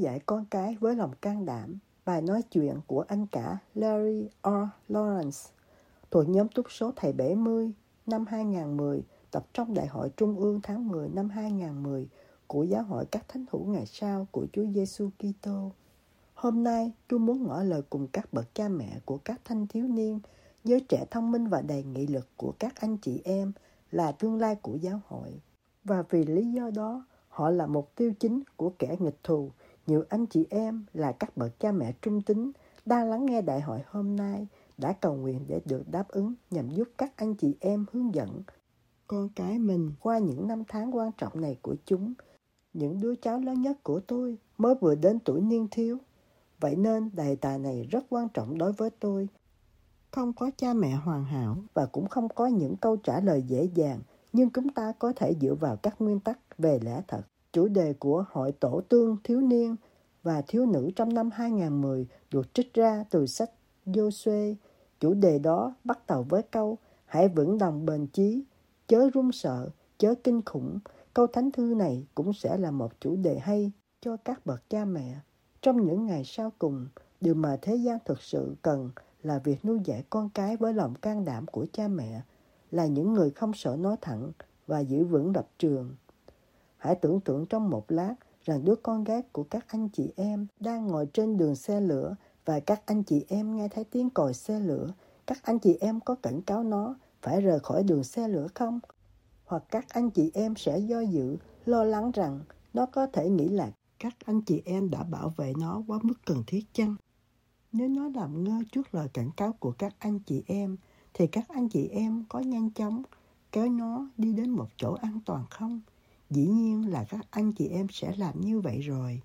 Dạy con cái với lòng can đảm. Bài nói chuyện của anh cả Larry R. Lawrence thuộc nhóm túc số thầy 70 năm 2010 tập trong Đại hội Trung ương tháng 10 năm 2010 của Giáo hội các thánh hữu ngày sau của Chúa Giêsu Kitô. Hôm nay, tôi muốn ngỏ lời cùng các bậc cha mẹ của các thanh thiếu niên, giới trẻ thông minh và đầy nghị lực của các anh chị em là tương lai của giáo hội. Và vì lý do đó, họ là mục tiêu chính của kẻ nghịch thù nhiều anh chị em là các bậc cha mẹ trung tín đang lắng nghe đại hội hôm nay đã cầu nguyện để được đáp ứng nhằm giúp các anh chị em hướng dẫn con cái mình qua những năm tháng quan trọng này của chúng. Những đứa cháu lớn nhất của tôi mới vừa đến tuổi niên thiếu. Vậy nên đề tài này rất quan trọng đối với tôi. Không có cha mẹ hoàn hảo và cũng không có những câu trả lời dễ dàng, nhưng chúng ta có thể dựa vào các nguyên tắc về lẽ thật chủ đề của Hội Tổ tương Thiếu niên và Thiếu nữ trong năm 2010 được trích ra từ sách Joshua. Chủ đề đó bắt đầu với câu Hãy vững lòng bền chí, chớ run sợ, chớ kinh khủng. Câu thánh thư này cũng sẽ là một chủ đề hay cho các bậc cha mẹ. Trong những ngày sau cùng, điều mà thế gian thực sự cần là việc nuôi dạy con cái với lòng can đảm của cha mẹ, là những người không sợ nói thẳng và giữ vững lập trường. Hãy tưởng tượng trong một lát rằng đứa con gái của các anh chị em đang ngồi trên đường xe lửa và các anh chị em nghe thấy tiếng còi xe lửa. Các anh chị em có cảnh cáo nó phải rời khỏi đường xe lửa không? Hoặc các anh chị em sẽ do dự, lo lắng rằng nó có thể nghĩ là các anh chị em đã bảo vệ nó quá mức cần thiết chăng? Nếu nó làm ngơ trước lời cảnh cáo của các anh chị em, thì các anh chị em có nhanh chóng kéo nó đi đến một chỗ an toàn không? Dĩ nhiên là các anh chị em sẽ làm như vậy rồi.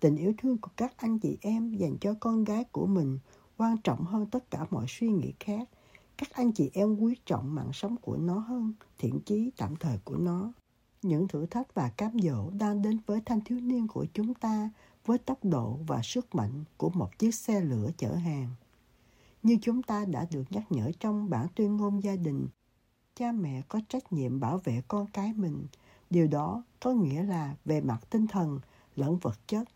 Tình yêu thương của các anh chị em dành cho con gái của mình quan trọng hơn tất cả mọi suy nghĩ khác. Các anh chị em quý trọng mạng sống của nó hơn thiện chí tạm thời của nó. Những thử thách và cám dỗ đang đến với thanh thiếu niên của chúng ta với tốc độ và sức mạnh của một chiếc xe lửa chở hàng. Như chúng ta đã được nhắc nhở trong bản tuyên ngôn gia đình, cha mẹ có trách nhiệm bảo vệ con cái mình – Điều đó có nghĩa là về mặt tinh thần lẫn vật chất.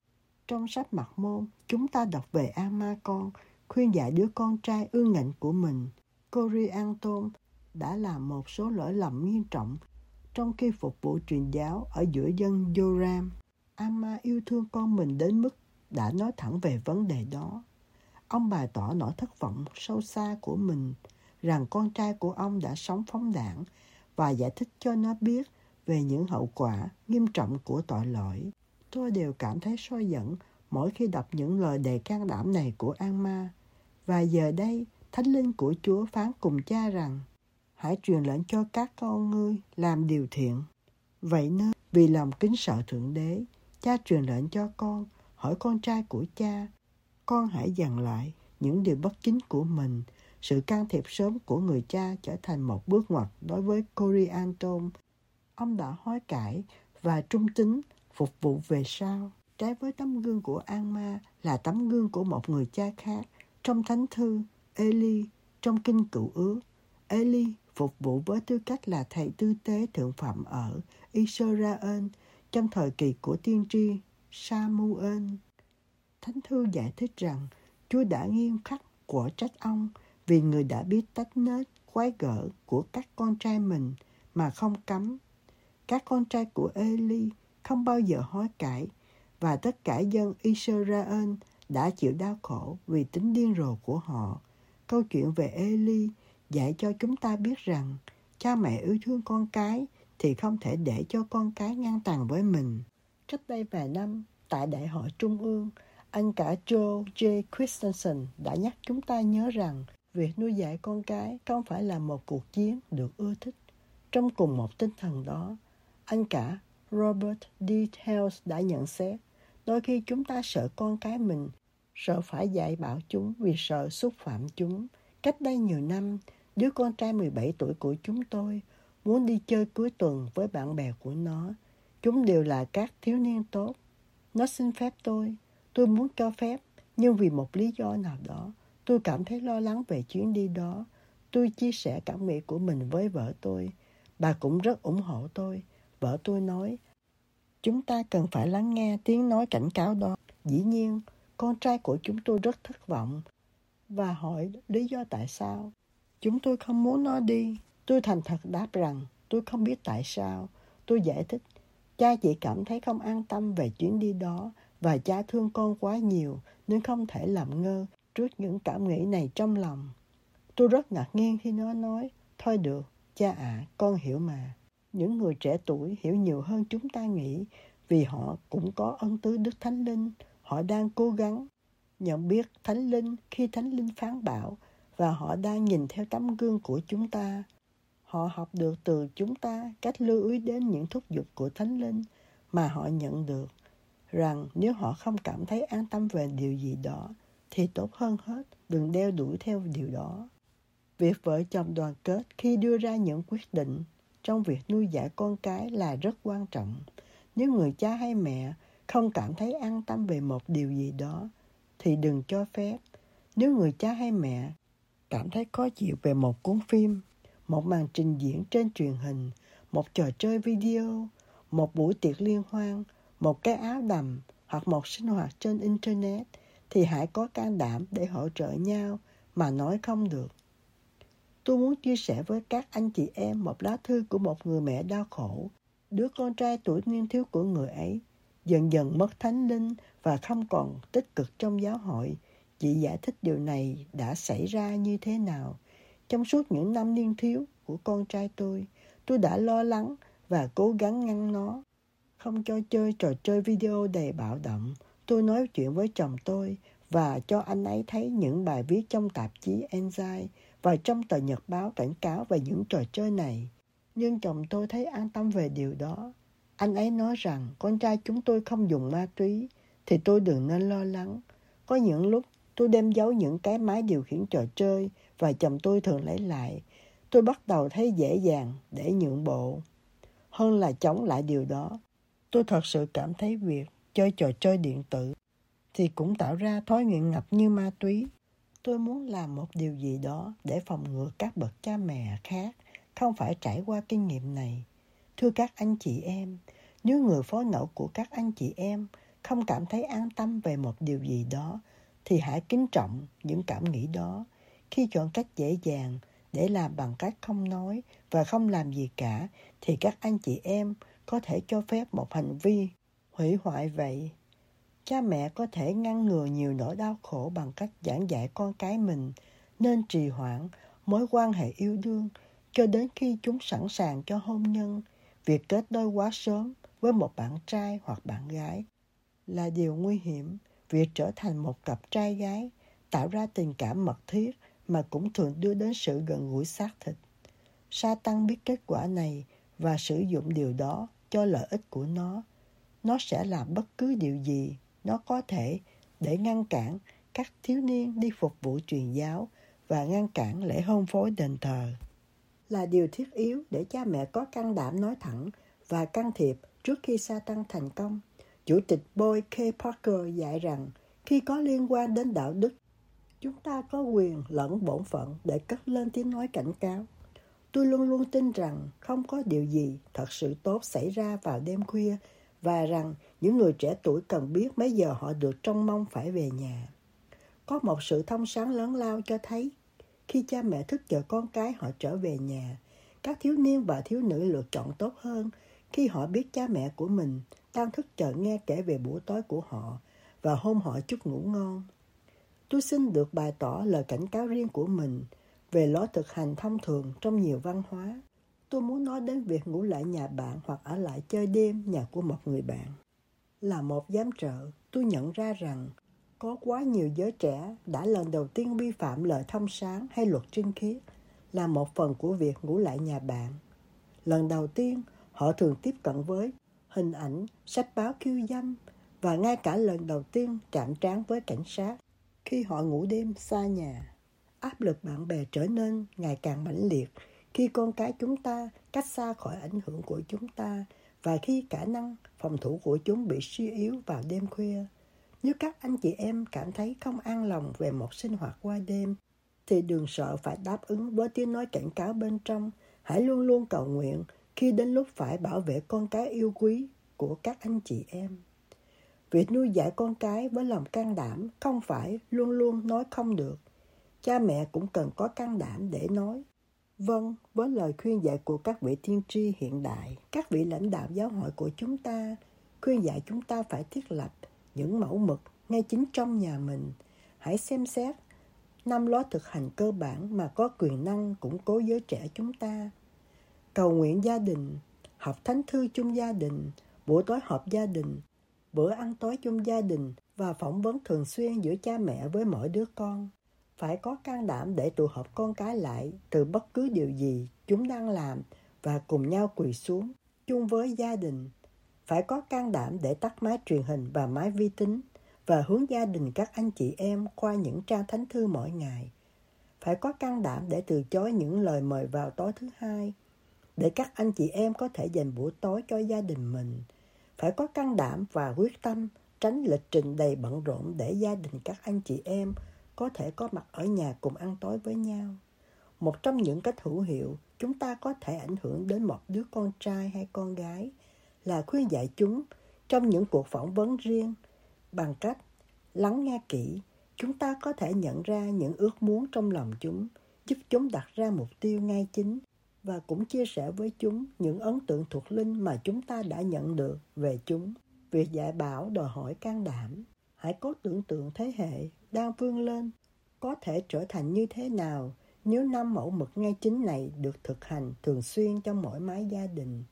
Trong sách mặt môn, chúng ta đọc về Ama con, khuyên dạy đứa con trai ương ngạnh của mình. Cory Anton đã làm một số lỗi lầm nghiêm trọng trong khi phục vụ truyền giáo ở giữa dân Joram. Ama yêu thương con mình đến mức đã nói thẳng về vấn đề đó. Ông bày tỏ nỗi thất vọng sâu xa của mình rằng con trai của ông đã sống phóng đảng và giải thích cho nó biết về những hậu quả nghiêm trọng của tội lỗi. Tôi đều cảm thấy soi dẫn mỗi khi đọc những lời đề can đảm này của An Ma. Và giờ đây, Thánh Linh của Chúa phán cùng cha rằng, hãy truyền lệnh cho các con ngươi làm điều thiện. Vậy nên, vì lòng kính sợ Thượng Đế, cha truyền lệnh cho con, hỏi con trai của cha, con hãy dằn lại những điều bất chính của mình. Sự can thiệp sớm của người cha trở thành một bước ngoặt đối với Cory Anton ông đã hối cải và trung tín phục vụ về sau. Trái với tấm gương của An Ma là tấm gương của một người cha khác. Trong thánh thư, Eli, trong kinh cựu ước, Eli phục vụ với tư cách là thầy tư tế thượng phẩm ở Israel trong thời kỳ của tiên tri Samuel. Thánh thư giải thích rằng Chúa đã nghiêm khắc của trách ông vì người đã biết tách nết quái gở của các con trai mình mà không cấm các con trai của Eli không bao giờ hối cải và tất cả dân Israel đã chịu đau khổ vì tính điên rồ của họ. Câu chuyện về Eli dạy cho chúng ta biết rằng cha mẹ yêu thương con cái thì không thể để cho con cái ngang tàn với mình. Cách đây vài năm, tại Đại hội Trung ương, anh cả Joe J. Christensen đã nhắc chúng ta nhớ rằng việc nuôi dạy con cái không phải là một cuộc chiến được ưa thích. Trong cùng một tinh thần đó, anh cả Robert D. Tales đã nhận xét, đôi khi chúng ta sợ con cái mình, sợ phải dạy bảo chúng vì sợ xúc phạm chúng. Cách đây nhiều năm, đứa con trai 17 tuổi của chúng tôi muốn đi chơi cuối tuần với bạn bè của nó. Chúng đều là các thiếu niên tốt. Nó xin phép tôi. Tôi muốn cho phép, nhưng vì một lý do nào đó, tôi cảm thấy lo lắng về chuyến đi đó. Tôi chia sẻ cảm nghĩ của mình với vợ tôi. Bà cũng rất ủng hộ tôi. Vợ tôi nói, chúng ta cần phải lắng nghe tiếng nói cảnh cáo đó. Dĩ nhiên, con trai của chúng tôi rất thất vọng và hỏi lý do tại sao. Chúng tôi không muốn nó đi. Tôi thành thật đáp rằng tôi không biết tại sao. Tôi giải thích, cha chỉ cảm thấy không an tâm về chuyến đi đó và cha thương con quá nhiều nên không thể làm ngơ trước những cảm nghĩ này trong lòng. Tôi rất ngạc nhiên khi nó nói, thôi được, cha ạ, à, con hiểu mà. Những người trẻ tuổi hiểu nhiều hơn chúng ta nghĩ, vì họ cũng có ân tứ Đức Thánh Linh. Họ đang cố gắng nhận biết Thánh Linh khi Thánh Linh phán bảo, và họ đang nhìn theo tấm gương của chúng ta. Họ học được từ chúng ta cách lưu ý đến những thúc giục của Thánh Linh mà họ nhận được, rằng nếu họ không cảm thấy an tâm về điều gì đó, thì tốt hơn hết đừng đeo đuổi theo điều đó. Việc vợ chồng đoàn kết khi đưa ra những quyết định trong việc nuôi dạy con cái là rất quan trọng. Nếu người cha hay mẹ không cảm thấy an tâm về một điều gì đó thì đừng cho phép. Nếu người cha hay mẹ cảm thấy khó chịu về một cuốn phim, một màn trình diễn trên truyền hình, một trò chơi video, một buổi tiệc liên hoan, một cái áo đầm hoặc một sinh hoạt trên Internet thì hãy có can đảm để hỗ trợ nhau mà nói không được. Tôi muốn chia sẻ với các anh chị em một lá thư của một người mẹ đau khổ. Đứa con trai tuổi niên thiếu của người ấy dần dần mất thánh linh và không còn tích cực trong giáo hội. Chị giải thích điều này đã xảy ra như thế nào. Trong suốt những năm niên thiếu của con trai tôi, tôi đã lo lắng và cố gắng ngăn nó. Không cho chơi trò chơi video đầy bạo động. Tôi nói chuyện với chồng tôi và cho anh ấy thấy những bài viết trong tạp chí Enzyme và trong tờ nhật báo cảnh cáo về những trò chơi này. Nhưng chồng tôi thấy an tâm về điều đó. Anh ấy nói rằng con trai chúng tôi không dùng ma túy, thì tôi đừng nên lo lắng. Có những lúc tôi đem giấu những cái máy điều khiển trò chơi và chồng tôi thường lấy lại. Tôi bắt đầu thấy dễ dàng để nhượng bộ. Hơn là chống lại điều đó. Tôi thật sự cảm thấy việc chơi trò chơi điện tử thì cũng tạo ra thói nghiện ngập như ma túy. Tôi muốn làm một điều gì đó để phòng ngừa các bậc cha mẹ khác không phải trải qua kinh nghiệm này. Thưa các anh chị em, nếu người phó nậu của các anh chị em không cảm thấy an tâm về một điều gì đó, thì hãy kính trọng những cảm nghĩ đó. Khi chọn cách dễ dàng để làm bằng cách không nói và không làm gì cả, thì các anh chị em có thể cho phép một hành vi hủy hoại vậy. Cha mẹ có thể ngăn ngừa nhiều nỗi đau khổ bằng cách giảng dạy con cái mình nên trì hoãn mối quan hệ yêu đương cho đến khi chúng sẵn sàng cho hôn nhân. Việc kết đôi quá sớm với một bạn trai hoặc bạn gái là điều nguy hiểm. Việc trở thành một cặp trai gái tạo ra tình cảm mật thiết mà cũng thường đưa đến sự gần gũi xác thịt. Sa tăng biết kết quả này và sử dụng điều đó cho lợi ích của nó. Nó sẽ làm bất cứ điều gì nó có thể để ngăn cản các thiếu niên đi phục vụ truyền giáo và ngăn cản lễ hôn phối đền thờ. Là điều thiết yếu để cha mẹ có can đảm nói thẳng và can thiệp trước khi sa tăng thành công. Chủ tịch Boy K. Parker dạy rằng khi có liên quan đến đạo đức, chúng ta có quyền lẫn bổn phận để cất lên tiếng nói cảnh cáo. Tôi luôn luôn tin rằng không có điều gì thật sự tốt xảy ra vào đêm khuya và rằng những người trẻ tuổi cần biết mấy giờ họ được trông mong phải về nhà. Có một sự thông sáng lớn lao cho thấy khi cha mẹ thức chờ con cái họ trở về nhà, các thiếu niên và thiếu nữ lựa chọn tốt hơn khi họ biết cha mẹ của mình đang thức chờ nghe kể về buổi tối của họ và hôn họ chút ngủ ngon. Tôi xin được bày tỏ lời cảnh cáo riêng của mình về lối thực hành thông thường trong nhiều văn hóa. Tôi muốn nói đến việc ngủ lại nhà bạn hoặc ở lại chơi đêm nhà của một người bạn. Là một giám trợ, tôi nhận ra rằng có quá nhiều giới trẻ đã lần đầu tiên vi phạm lời thông sáng hay luật trinh khiết là một phần của việc ngủ lại nhà bạn. Lần đầu tiên, Họ thường tiếp cận với hình ảnh, sách báo khiêu dâm và ngay cả lần đầu tiên chạm trán với cảnh sát khi họ ngủ đêm xa nhà. Áp lực bạn bè trở nên ngày càng mãnh liệt khi con cái chúng ta cách xa khỏi ảnh hưởng của chúng ta và khi khả năng phòng thủ của chúng bị suy yếu vào đêm khuya. Nếu các anh chị em cảm thấy không an lòng về một sinh hoạt qua đêm, thì đừng sợ phải đáp ứng với tiếng nói cảnh cáo bên trong. Hãy luôn luôn cầu nguyện khi đến lúc phải bảo vệ con cái yêu quý của các anh chị em. Việc nuôi dạy con cái với lòng can đảm không phải luôn luôn nói không được. Cha mẹ cũng cần có can đảm để nói. Vâng, với lời khuyên dạy của các vị tiên tri hiện đại, các vị lãnh đạo giáo hội của chúng ta khuyên dạy chúng ta phải thiết lập những mẫu mực ngay chính trong nhà mình. Hãy xem xét năm lối thực hành cơ bản mà có quyền năng củng cố giới trẻ chúng ta. Cầu nguyện gia đình, học thánh thư chung gia đình, buổi tối họp gia đình, bữa ăn tối chung gia đình và phỏng vấn thường xuyên giữa cha mẹ với mỗi đứa con. Phải có can đảm để tụ họp con cái lại từ bất cứ điều gì chúng đang làm và cùng nhau quỳ xuống chung với gia đình. Phải có can đảm để tắt máy truyền hình và máy vi tính và hướng gia đình các anh chị em qua những trang thánh thư mỗi ngày. Phải có can đảm để từ chối những lời mời vào tối thứ hai, để các anh chị em có thể dành buổi tối cho gia đình mình. Phải có can đảm và quyết tâm tránh lịch trình đầy bận rộn để gia đình các anh chị em có thể có mặt ở nhà cùng ăn tối với nhau. Một trong những cách hữu hiệu chúng ta có thể ảnh hưởng đến một đứa con trai hay con gái là khuyên dạy chúng trong những cuộc phỏng vấn riêng. Bằng cách lắng nghe kỹ, chúng ta có thể nhận ra những ước muốn trong lòng chúng, giúp chúng đặt ra mục tiêu ngay chính và cũng chia sẻ với chúng những ấn tượng thuộc linh mà chúng ta đã nhận được về chúng. Việc dạy bảo đòi hỏi can đảm hãy có tưởng tượng thế hệ đang vươn lên có thể trở thành như thế nào nếu năm mẫu mực ngay chính này được thực hành thường xuyên trong mỗi mái gia đình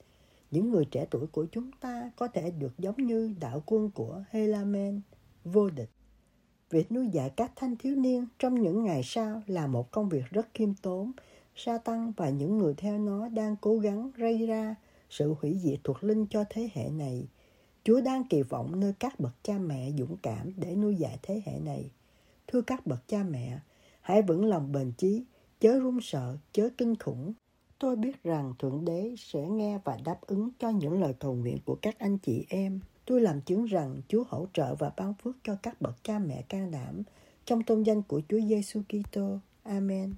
những người trẻ tuổi của chúng ta có thể được giống như đạo quân của Helamen, vô địch. Việc nuôi dạy các thanh thiếu niên trong những ngày sau là một công việc rất khiêm tốn. Sa tăng và những người theo nó đang cố gắng gây ra sự hủy diệt thuộc linh cho thế hệ này. Chúa đang kỳ vọng nơi các bậc cha mẹ dũng cảm để nuôi dạy thế hệ này. Thưa các bậc cha mẹ, hãy vững lòng bền chí, chớ run sợ, chớ kinh khủng, Tôi biết rằng Thượng Đế sẽ nghe và đáp ứng cho những lời cầu nguyện của các anh chị em. Tôi làm chứng rằng Chúa hỗ trợ và ban phước cho các bậc cha mẹ can đảm trong tôn danh của Chúa Giêsu Kitô. Amen.